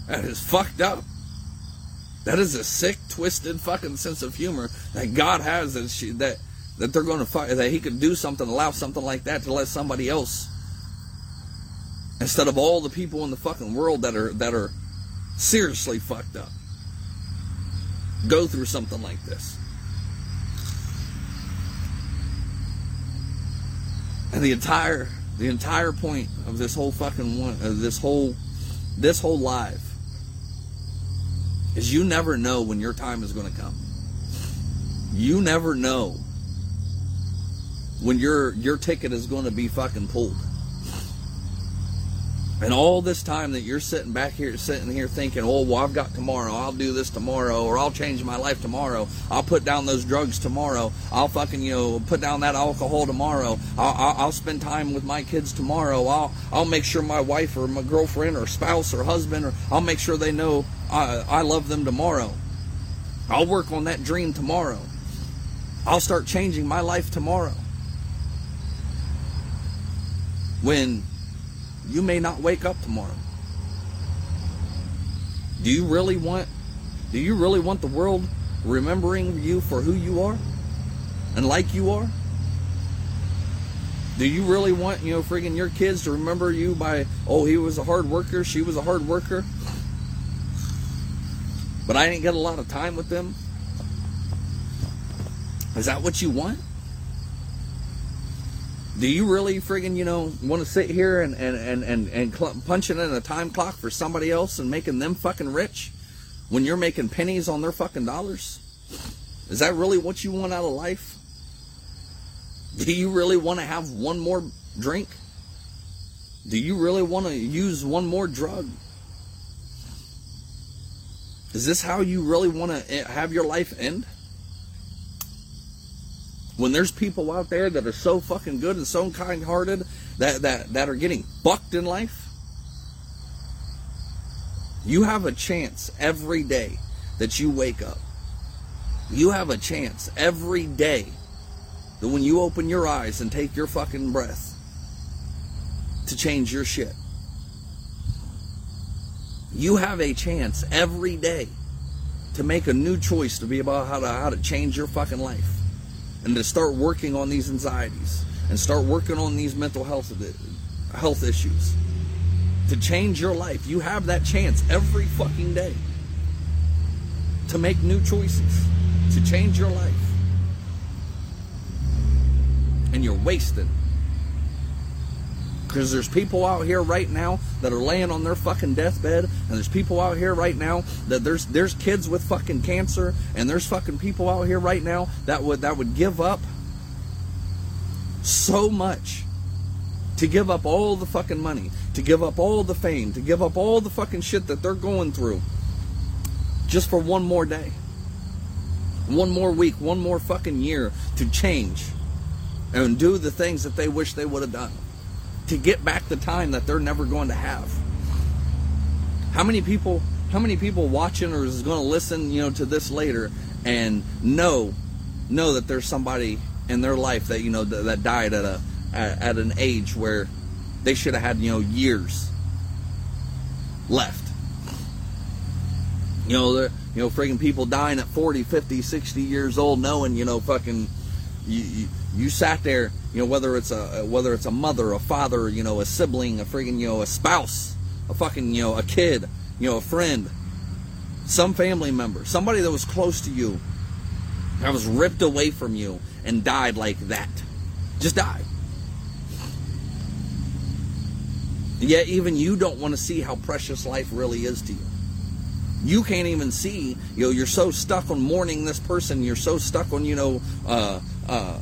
That is fucked up. That is a sick, twisted fucking sense of humor that God has that she, that that they're going to that He could do something, allow something like that to let somebody else instead of all the people in the fucking world that are that are seriously fucked up go through something like this. And the entire the entire point of this whole fucking one, of this whole this whole live is you never know when your time is going to come. You never know when your your ticket is going to be fucking pulled. And all this time that you're sitting back here, sitting here thinking, oh, well, I've got tomorrow. I'll do this tomorrow, or I'll change my life tomorrow. I'll put down those drugs tomorrow. I'll fucking, you know, put down that alcohol tomorrow. I'll, I'll, I'll spend time with my kids tomorrow. I'll, I'll make sure my wife or my girlfriend or spouse or husband, or I'll make sure they know I, I love them tomorrow. I'll work on that dream tomorrow. I'll start changing my life tomorrow. When you may not wake up tomorrow. Do you really want do you really want the world remembering you for who you are and like you are? Do you really want, you know, friggin' your kids to remember you by, oh, he was a hard worker, she was a hard worker, but I didn't get a lot of time with them? Is that what you want? Do you really friggin', you know, want to sit here and, and, and, and, and cl- punching in a time clock for somebody else and making them fucking rich when you're making pennies on their fucking dollars? Is that really what you want out of life? Do you really want to have one more drink? Do you really want to use one more drug? Is this how you really want to eh, have your life end? When there's people out there that are so fucking good and so kind-hearted that that that are getting bucked in life, you have a chance every day that you wake up. You have a chance every day that when you open your eyes and take your fucking breath to change your shit. You have a chance every day to make a new choice to be about how to how to change your fucking life and to start working on these anxieties and start working on these mental health health issues to change your life. You have that chance every fucking day to make new choices, to change your life. And you're wasting. Because there's people out here right now that are laying on their fucking deathbed, and there's people out here right now that there's there's kids with fucking cancer, and there's fucking people out here right now that would that would give up so much to give up all the fucking money, to give up all the fame, to give up all the fucking shit that they're going through just for one more day. One more week, one more fucking year to change and do the things that they wish they would have done to get back the time that they're never going to have. How many people how many people watching or is going to listen, you know, to this later and know know that there's somebody in their life that you know that, that died at a at, at an age where they should have had, you know, years left. You know, you know, freaking people dying at 40, 50, 60 years old knowing, you know, fucking you, you, you sat there, you know, whether it's a whether it's a mother, a father, you know, a sibling, a friggin', you know, a spouse, a fucking, you know, a kid, you know, a friend, some family member, somebody that was close to you, that was ripped away from you and died like that. Just died. Yet even you don't want to see how precious life really is to you. You can't even see, you know, you're so stuck on mourning this person, you're so stuck on, you know, uh, uh,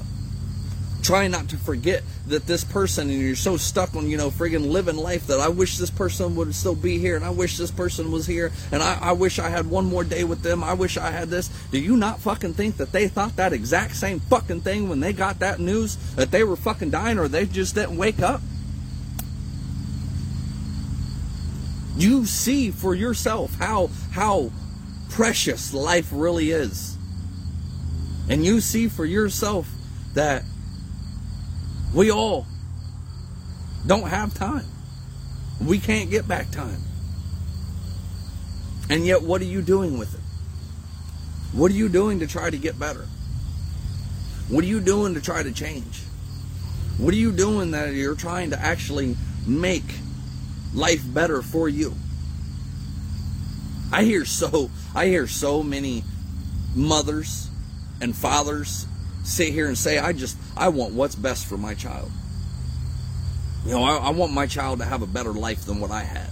trying not to forget that this person and you're so stuck on you know friggin' living life that i wish this person would still be here and i wish this person was here and I, I wish i had one more day with them. I wish i had this. Do you not fucking think that they thought that exact same fucking thing when they got that news that they were fucking dying or they just didn't wake up? You see for yourself how how precious life really is. And you see for yourself that we all don't have time. We can't get back time. And yet, what are you doing with it? What are you doing to try to get better? What are you doing to try to change? What are you doing that you're trying to actually make life better for you? I hear so I hear so many mothers and fathers sit here and say, I just, I want what's best for my child. You know, I, I, want my child to have a better life than what I had.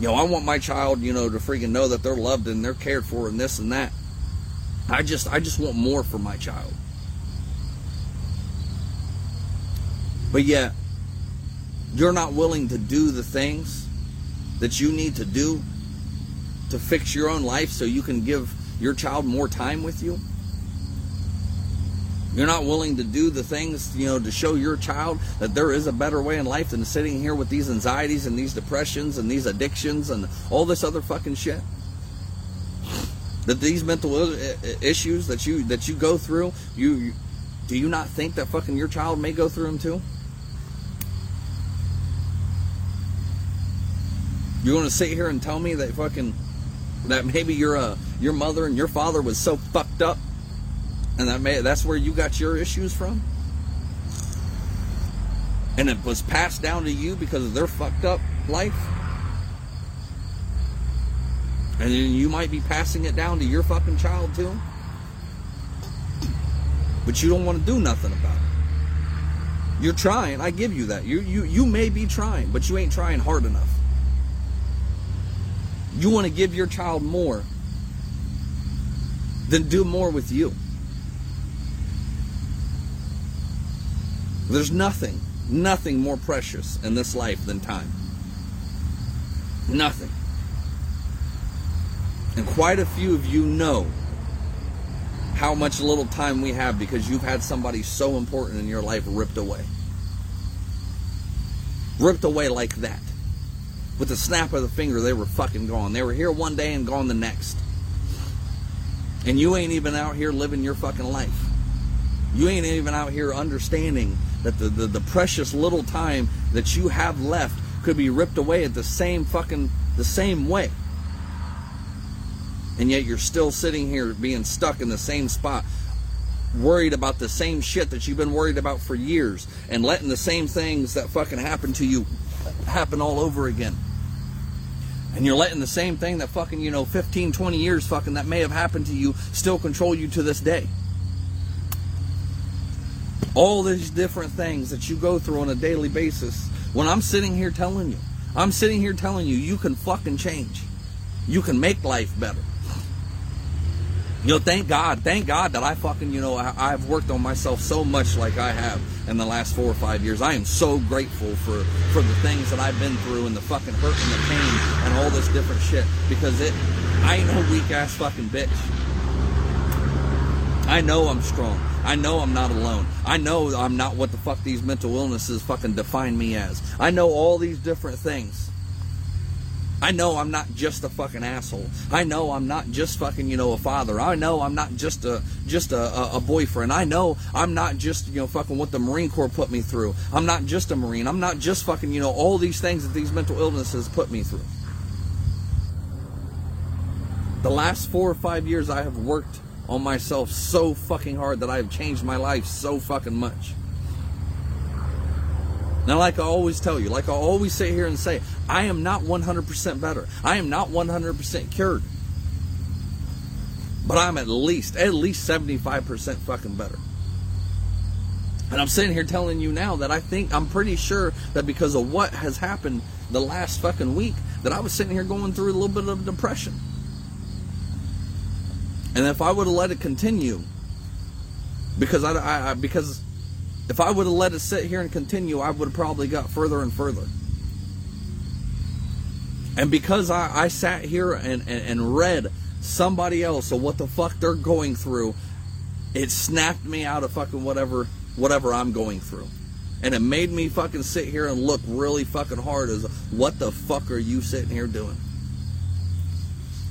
You know, I want my child, you know, to freaking know that they're loved and they're cared for and this and that. I just, I just want more for my child. But yet, you're not willing to do the things that you need to do to fix your own life so you can give your child more time with you. You're not willing to do the things, you know, to show your child that there is a better way in life than sitting here with these anxieties and these depressions and these addictions and all this other fucking shit. That these mental issues that you that you go through, you, you do you not think that fucking your child may go through them too? You're going to sit here and tell me that fucking that maybe your uh, your mother and your father was so fucked up and that may, that's where you got your issues from? And it was passed down to you because of their fucked up life? And then you might be passing it down to your fucking child too? But you don't want to do nothing about it. You're trying. I give you that. You you you may be trying, but you ain't trying hard enough. You want to give your child more, then do more with you. There's nothing, nothing more precious in this life than time. Nothing. And quite a few of you know how much little time we have because you've had somebody so important in your life ripped away. Ripped away like that. With the snap of the finger, they were fucking gone. They were here one day and gone the next. And you ain't even out here living your fucking life. You ain't even out here understanding that the, the, the precious little time that you have left could be ripped away at the same fucking the same way. And yet you're still sitting here being stuck in the same spot, worried about the same shit that you've been worried about for years, and letting the same things that fucking happen to you happen all over again. And you're letting the same thing that fucking, you know, 15, 20 years fucking that may have happened to you still control you to this day. All these different things that you go through on a daily basis. When I'm sitting here telling you, I'm sitting here telling you, you can fucking change. You can make life better. You know, thank God, thank God that I fucking, you know, I, have worked on myself so much like I have in the last four or five years. I am so grateful for for the things that I've been through and the fucking hurt and the pain and all this different shit because it, I ain't no weak ass fucking bitch. I know I'm strong. I know I'm not alone. I know I'm not what the fuck these mental illnesses fucking define me as. I know all these different things. I know I'm not just a fucking asshole. I know I'm not just fucking, you know, a father. I know I'm not just a just a, a, a, boyfriend. I know I'm not just, you know, fucking what the Marine Corps put me through. I'm not just a Marine. I'm not just fucking, you know, all these things that these mental illnesses put me through. The last four or five years I have worked on myself so fucking hard that I have changed my life so fucking much. Now, like I always tell you, like I always sit here and say, I am not 100% better. I am not 100% cured. But I'm at least, at least 75% fucking better. And I'm sitting here telling you now that I think, I'm pretty sure that because of what has happened the last fucking week, that I was sitting here going through a little bit of depression. And if I would have let it continue, because I, I because if I would have let it sit here and continue, I would have probably got further and further. And because I, I sat here and, and, and read somebody else of what the fuck they're going through, it snapped me out of fucking whatever whatever I'm going through. And it made me fucking sit here and look really fucking hard as what the fuck are you sitting here doing?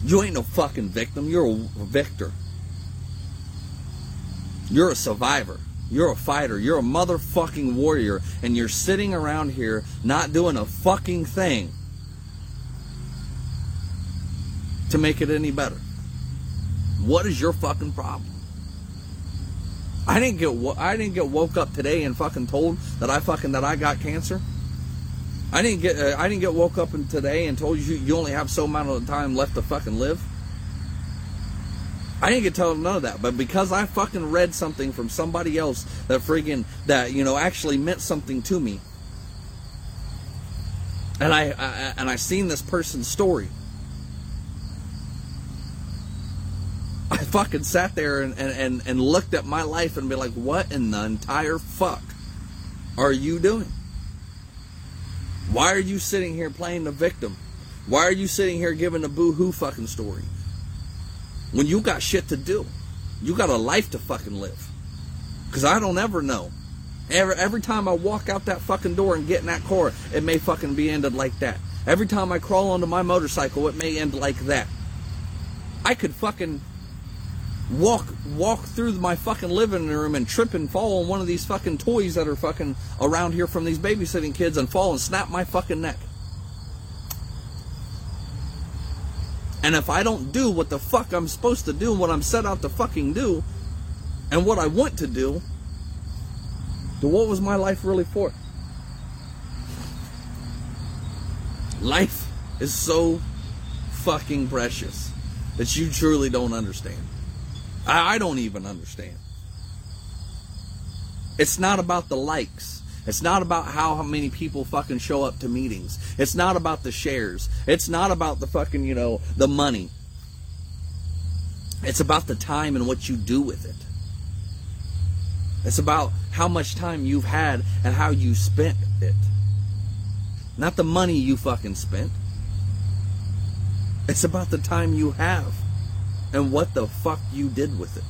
You ain't no fucking victim, you're a victor. You're a survivor. You're a fighter. You're a motherfucking warrior. And you're sitting around here not doing a fucking thing to make it any better. What is your fucking problem? I didn't get I didn't get woke up today and fucking told that I fucking that I got cancer. I didn't get uh, I didn't get woke up today and told you you only have so amount of time left to fucking live. I didn't get told none of that, but because I fucking read something from somebody else that friggin' that you know actually meant something to me, and I, I and I seen this person's story, I fucking sat there and, and, and looked at my life and be like, what in the entire fuck are you doing? Why are you sitting here playing the victim? Why are you sitting here giving a boo hoo fucking story? when you got shit to do. You got a life to fucking live. Because I don't ever know. Every, every time I walk out that fucking door and get in that car, it may fucking be ended like that. Every time I crawl onto my motorcycle, it may end like that. I could fucking walk walk through my fucking living room and trip and fall on one of these fucking toys that are fucking around here from these babysitting kids and fall and snap my fucking neck. And if I don't do what the fuck I'm supposed to do, what I'm set out to fucking do, and what I want to do, then what was my life really for? Life is so fucking precious that you truly don't understand. I, I don't even understand. It's not about the likes. It's not about how, how many people fucking show up to meetings. It's not about the shares. It's not about the fucking, you know, the money. It's about the time and what you do with it. It's about how much time you've had and how you spent it. Not the money you fucking spent. It's about the time you have and what the fuck you did with it.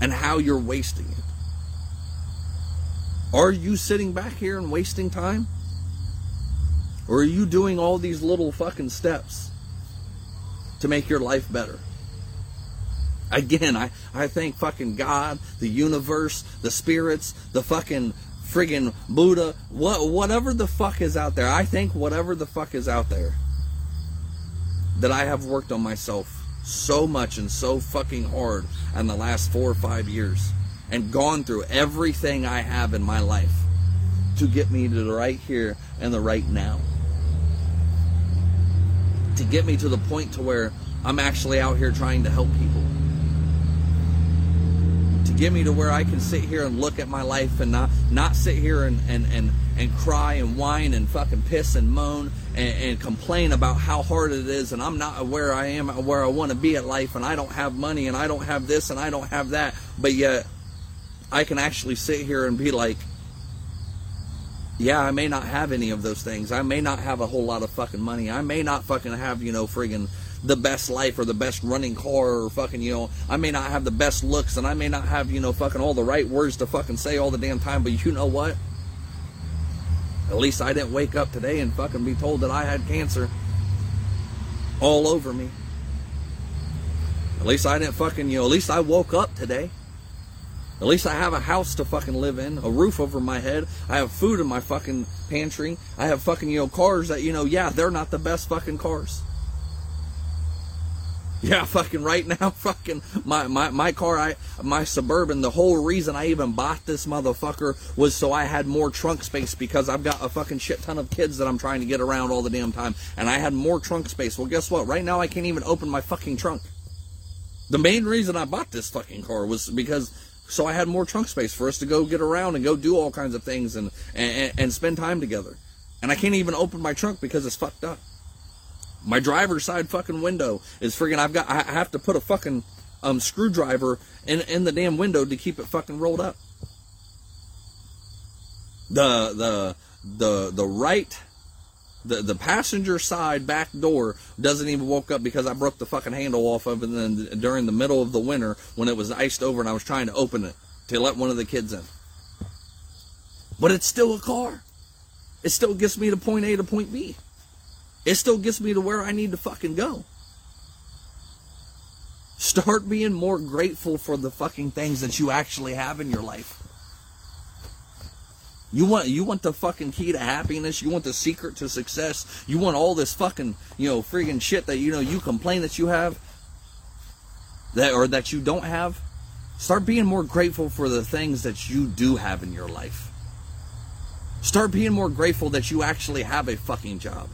And how you're wasting it. Are you sitting back here and wasting time? Or are you doing all these little fucking steps to make your life better? Again, I, I thank fucking God, the universe, the spirits, the fucking friggin' Buddha, what, whatever the fuck is out there. I think whatever the fuck is out there that I have worked on myself so much and so fucking hard in the last four or five years and gone through everything I have in my life to get me to the right here and the right now. To get me to the point to where I'm actually out here trying to help people get me to where I can sit here and look at my life and not not sit here and and and, and cry and whine and fucking piss and moan and, and complain about how hard it is and I'm not where I am where I want to be at life and I don't have money and I don't have this and I don't have that but yet I can actually sit here and be like yeah, I may not have any of those things. I may not have a whole lot of fucking money. I may not fucking have, you know, friggin' the best life or the best running car or fucking, you know, I may not have the best looks and I may not have, you know, fucking all the right words to fucking say all the damn time, but you know what? At least I didn't wake up today and fucking be told that I had cancer all over me. At least I didn't fucking, you know, at least I woke up today. At least I have a house to fucking live in, a roof over my head. I have food in my fucking pantry. I have fucking, you know, cars that, you know, yeah, they're not the best fucking cars. Yeah, fucking right now, fucking my, my, my car, I my suburban, the whole reason I even bought this motherfucker was so I had more trunk space because I've got a fucking shit ton of kids that I'm trying to get around all the damn time. And I had more trunk space. Well guess what? Right now I can't even open my fucking trunk. The main reason I bought this fucking car was because so I had more trunk space for us to go get around and go do all kinds of things and, and, and spend time together. And I can't even open my trunk because it's fucked up. My driver's side fucking window is friggin' I've got I have to put a fucking um screwdriver in in the damn window to keep it fucking rolled up. The the the the right the the passenger side back door doesn't even woke up because I broke the fucking handle off of it and then during the middle of the winter when it was iced over and I was trying to open it to let one of the kids in. But it's still a car. It still gets me to point A to point B. It still gets me to where I need to fucking go. Start being more grateful for the fucking things that you actually have in your life. You want you want the fucking key to happiness, you want the secret to success, you want all this fucking, you know, friggin' shit that you know you complain that you have that or that you don't have. Start being more grateful for the things that you do have in your life. Start being more grateful that you actually have a fucking job.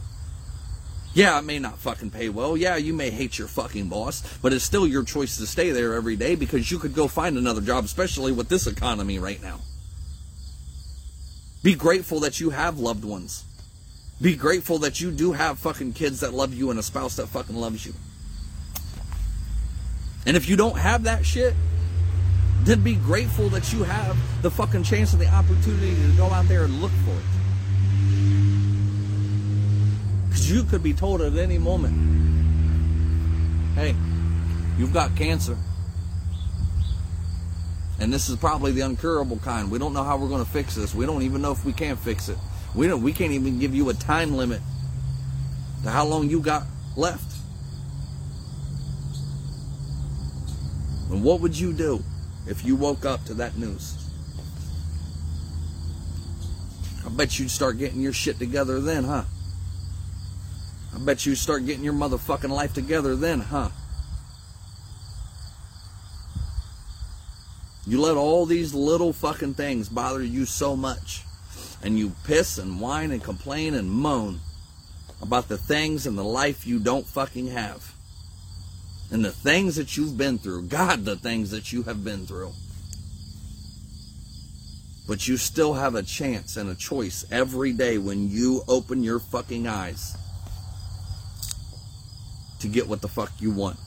Yeah, it may not fucking pay well. Yeah, you may hate your fucking boss, but it's still your choice to stay there every day because you could go find another job, especially with this economy right now. Be grateful that you have loved ones. Be grateful that you do have fucking kids that love you and a spouse that fucking loves you. And if you don't have that shit, then be grateful that you have the fucking chance and the opportunity to go out there and look for it. Because you could be told at any moment, hey, you've got cancer. And this is probably the uncurable kind. We don't know how we're going to fix this. We don't even know if we can fix it. We don't we can't even give you a time limit to how long you got left. And what would you do if you woke up to that news? I bet you'd start getting your shit together then, huh? I bet you start getting your motherfucking life together then, huh? You let all these little fucking things bother you so much. And you piss and whine and complain and moan about the things and the life you don't fucking have. And the things that you've been through. God, the things that you have been through. But you still have a chance and a choice every day when you open your fucking eyes to get what the fuck you want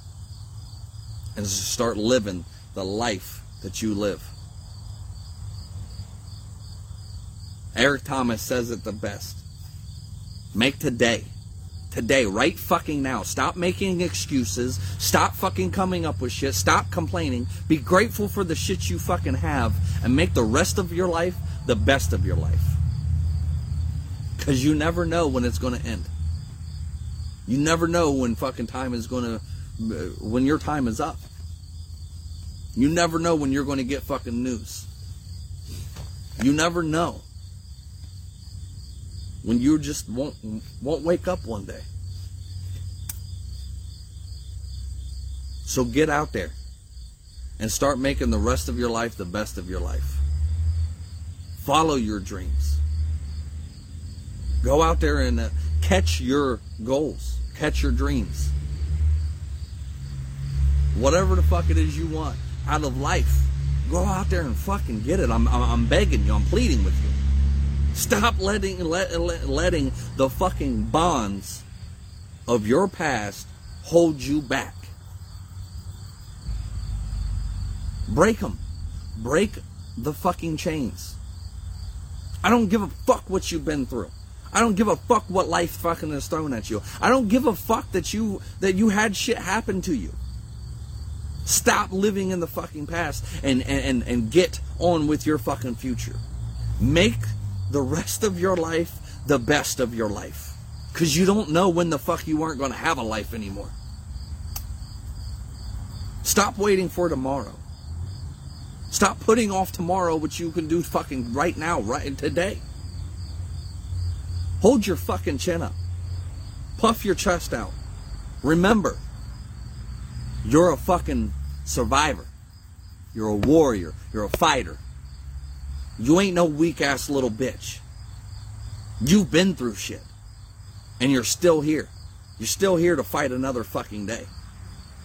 and start living the life that you live. Eric Thomas says it the best. Make today. Today, right fucking now. Stop making excuses. Stop fucking coming up with shit. Stop complaining. Be grateful for the shit you fucking have and make the rest of your life the best of your life. Because you never know when it's going to end. You never know when fucking time is going to, when your time is up. You never know when you're going to get fucking news. You never know when you just won't won't wake up one day. So get out there and start making the rest of your life the best of your life. Follow your dreams. Go out there and uh, catch your goals, catch your dreams. Whatever the fuck it is you want out of life, go out there and fucking get it. I'm, I'm, begging you, I'm pleading with you. Stop letting let, let, letting the fucking bonds of your past hold you back. Break them. Break the fucking chains. I don't give a fuck what you've been through. I don't give a fuck what life fucking is thrown at you. I don't give a fuck that you that you had shit happen to you. Stop living in the fucking past and and, and get on with your fucking future. Make the rest of your life the best of your life. Because you don't know when the fuck you aren't going to have a life anymore. Stop waiting for tomorrow. Stop putting off tomorrow what you can do fucking right now, right today. Hold your fucking chin up. Puff your chest out. Remember, you're a fucking survivor. You're a warrior. You're a fighter. You ain't no weak ass little bitch. You've been through shit. And you're still here. You're still here to fight another fucking day.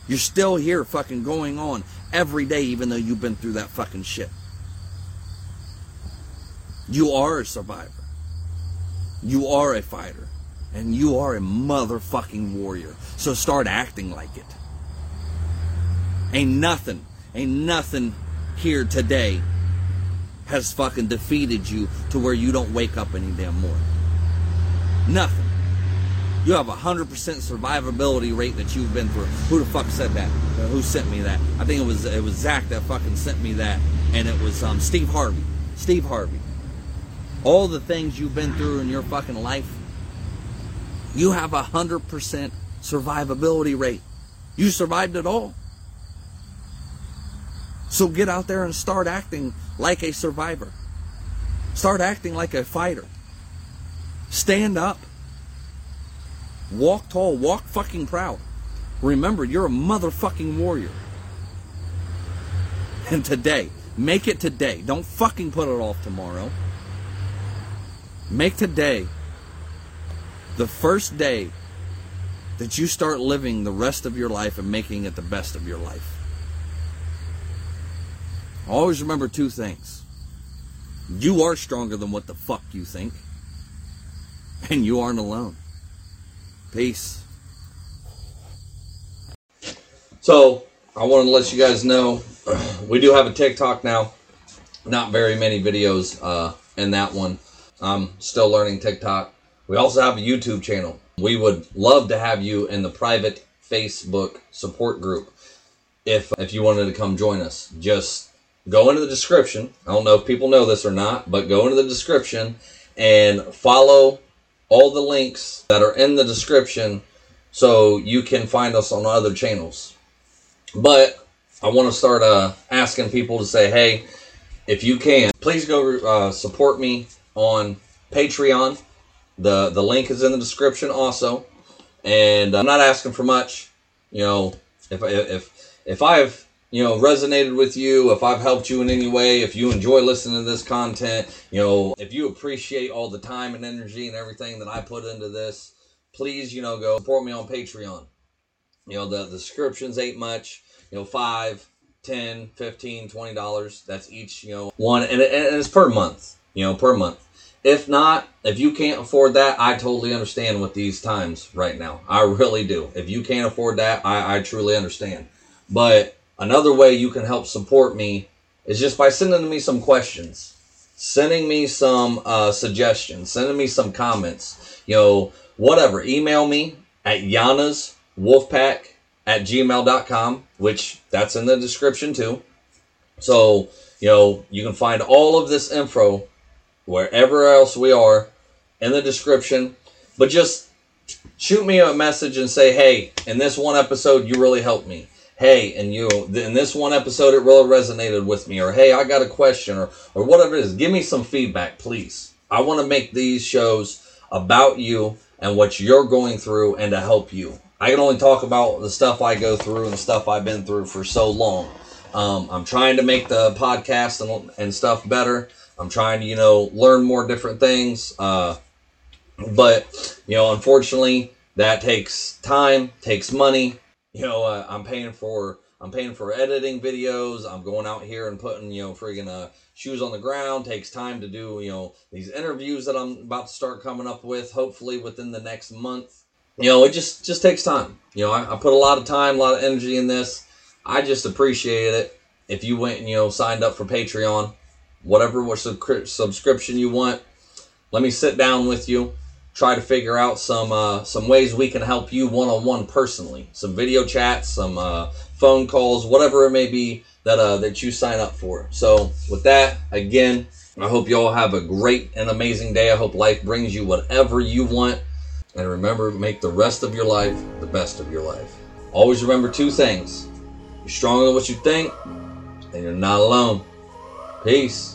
You're still here fucking going on every day, even though you've been through that fucking shit. You are a survivor. You are a fighter. And you are a motherfucking warrior. So start acting like it. Ain't nothing, ain't nothing here today has fucking defeated you to where you don't wake up any damn more. Nothing. You have a hundred percent survivability rate that you've been through. Who the fuck said that? Uh, who sent me that? I think it was it was Zach that fucking sent me that, and it was um, Steve Harvey. Steve Harvey. All the things you've been through in your fucking life, you have a hundred percent survivability rate. You survived it all. So get out there and start acting like a survivor. Start acting like a fighter. Stand up. Walk tall. Walk fucking proud. Remember, you're a motherfucking warrior. And today, make it today. Don't fucking put it off tomorrow. Make today the first day that you start living the rest of your life and making it the best of your life. Always remember two things. You are stronger than what the fuck you think. And you aren't alone. Peace. So, I wanted to let you guys know we do have a TikTok now. Not very many videos uh, in that one. I'm still learning TikTok. We also have a YouTube channel. We would love to have you in the private Facebook support group if if you wanted to come join us. Just go into the description. I don't know if people know this or not, but go into the description and follow all the links that are in the description so you can find us on other channels. But I want to start uh, asking people to say, hey, if you can, please go uh, support me on Patreon. The the link is in the description also. And uh, I'm not asking for much. You know, if if if I've you know resonated with you if i've helped you in any way if you enjoy listening to this content you know if you appreciate all the time and energy and everything that i put into this please you know go support me on patreon you know the, the descriptions ain't much you know five 10 15 20 dollars that's each you know one and, and it's per month you know per month. If not if you can't afford that i totally understand with these times right now. I really do. If you can't afford that i, I truly understand. But another way you can help support me is just by sending me some questions sending me some uh, suggestions sending me some comments you know whatever. Email me at yana's wolfpack at gmail.com, which that's in the description too. So, you know, you can find all of this info wherever else we are in the description. But just shoot me a message and say, hey, in this one episode, you really helped me. Hey, and you in this one episode, it really resonated with me. Or hey, I got a question, or or whatever it is. Give me some feedback, please. I want to make these shows about you and what you're going through, and to help you. I can only talk about the stuff I go through and the stuff I've been through for so long. Um, I'm trying to make the podcast and, and stuff better. I'm trying to, you know, learn more different things. Uh, but, you know, unfortunately, that takes time, takes money. You know, uh, I'm paying for I'm paying for editing videos. I'm going out here and putting, you know, friggin' uh, shoes on the ground. Takes time to do, you know, these interviews that I'm about to start coming up with, hopefully within the next month you know, it just just takes time. You know, I, I, put a lot of time, a lot of energy in this. I just appreciate it. If you went and you know signed up for Patreon, whatever subscription you want, let me sit down with you, try to figure out some uh, some ways we can help you one on one personally. Some video chats, some uh, phone calls, whatever it may be that uh, that you sign up for. So with that, again, I hope you all have a great and amazing day. I hope life brings you whatever you want and remember, make the rest of your life the best of your life. Always remember two things you're stronger than what you think, and you're not alone. Peace.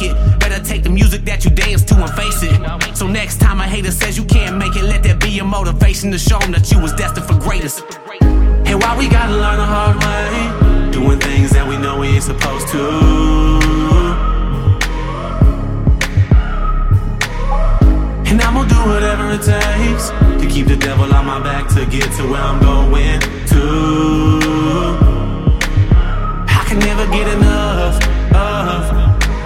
it. Better take the music that you dance to and face it. So next time a hater says you can't make it, let that be your motivation to show them that that you was destined for greatness. And why we gotta learn the hard way, doing things that we know we ain't supposed to. And I'm gonna do whatever it takes to keep the devil on my back to get to where I'm going to. I can never get enough of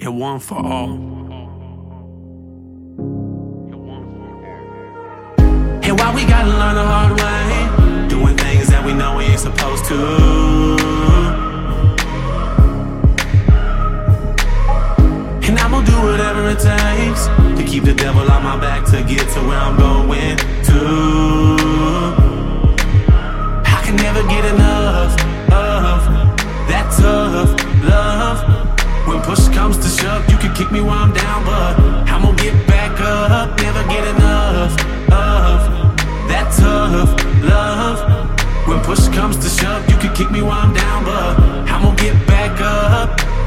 and one for all. And why we gotta learn the hard way, doing things that we know we ain't supposed to. And I'm gonna do whatever it takes to keep the devil on my back to get to where I'm going to. I can never get enough of that tough love. Push comes to shove, you can kick me while I'm down, but I'm gonna get back up. Never get enough of that tough love. When push comes to shove, you can kick me while I'm down, but I'm gonna get back up.